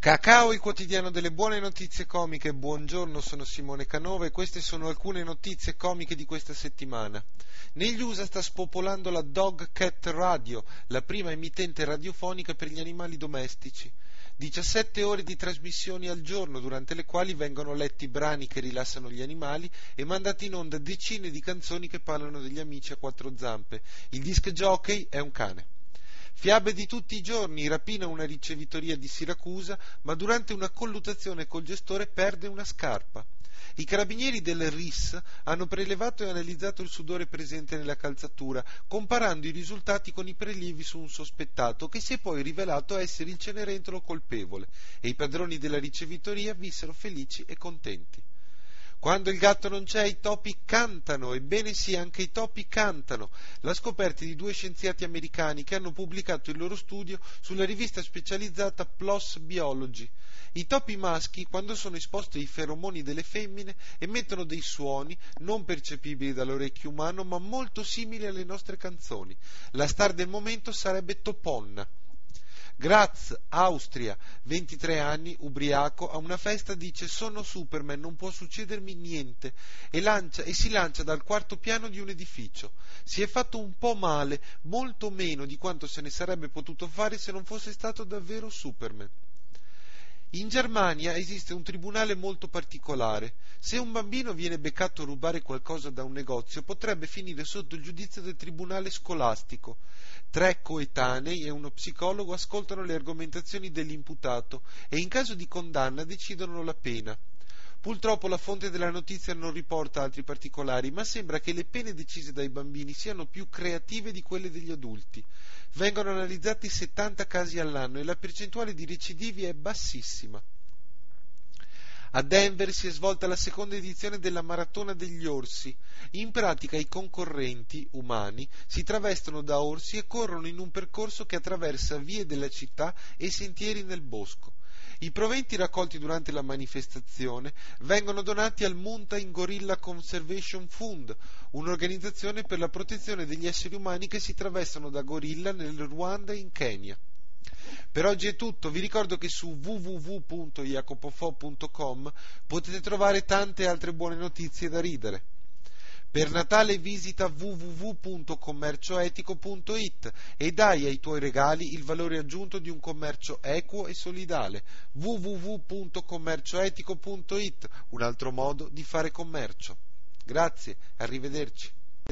Cacao, il quotidiano delle buone notizie comiche. Buongiorno, sono Simone Canova e queste sono alcune notizie comiche di questa settimana. Negli USA sta spopolando la Dog Cat Radio, la prima emittente radiofonica per gli animali domestici. 17 ore di trasmissioni al giorno, durante le quali vengono letti brani che rilassano gli animali e mandati in onda decine di canzoni che parlano degli amici a quattro zampe. Il disc jockey è un cane. Fiabe di tutti i giorni, rapina una ricevitoria di Siracusa, ma durante una colluttazione col gestore perde una scarpa. I carabinieri del RIS hanno prelevato e analizzato il sudore presente nella calzatura, comparando i risultati con i prelievi su un sospettato, che si è poi rivelato essere il Cenerentolo colpevole, e i padroni della ricevitoria vissero felici e contenti. Quando il gatto non c'è, i topi cantano, ebbene sì, anche i topi cantano. La scoperta di due scienziati americani che hanno pubblicato il loro studio sulla rivista specializzata PLOS Biology. I topi maschi, quando sono esposti ai feromoni delle femmine, emettono dei suoni non percepibili dall'orecchio umano, ma molto simili alle nostre canzoni. La star del momento sarebbe Toponna. Graz, Austria, 23 anni, ubriaco, a una festa dice sono Superman, non può succedermi niente e, lancia, e si lancia dal quarto piano di un edificio. Si è fatto un po' male, molto meno di quanto se ne sarebbe potuto fare se non fosse stato davvero Superman. In Germania esiste un tribunale molto particolare. Se un bambino viene beccato a rubare qualcosa da un negozio, potrebbe finire sotto il giudizio del tribunale scolastico. Tre coetanei e uno psicologo ascoltano le argomentazioni dell'imputato e in caso di condanna decidono la pena. Purtroppo la fonte della notizia non riporta altri particolari, ma sembra che le pene decise dai bambini siano più creative di quelle degli adulti. Vengono analizzati 70 casi all'anno e la percentuale di recidivi è bassissima. A Denver si è svolta la seconda edizione della Maratona degli Orsi. In pratica i concorrenti, umani, si travestono da orsi e corrono in un percorso che attraversa vie della città e sentieri nel bosco. I proventi raccolti durante la manifestazione vengono donati al Mountain Gorilla Conservation Fund, un'organizzazione per la protezione degli esseri umani che si travestono da gorilla nel Ruanda e in Kenya. Per oggi è tutto, vi ricordo che su www.jacopofo.com potete trovare tante altre buone notizie da ridere. Per Natale visita www.commercioetico.it e dai ai tuoi regali il valore aggiunto di un commercio equo e solidale. www.commercioetico.it, un altro modo di fare commercio. Grazie, arrivederci.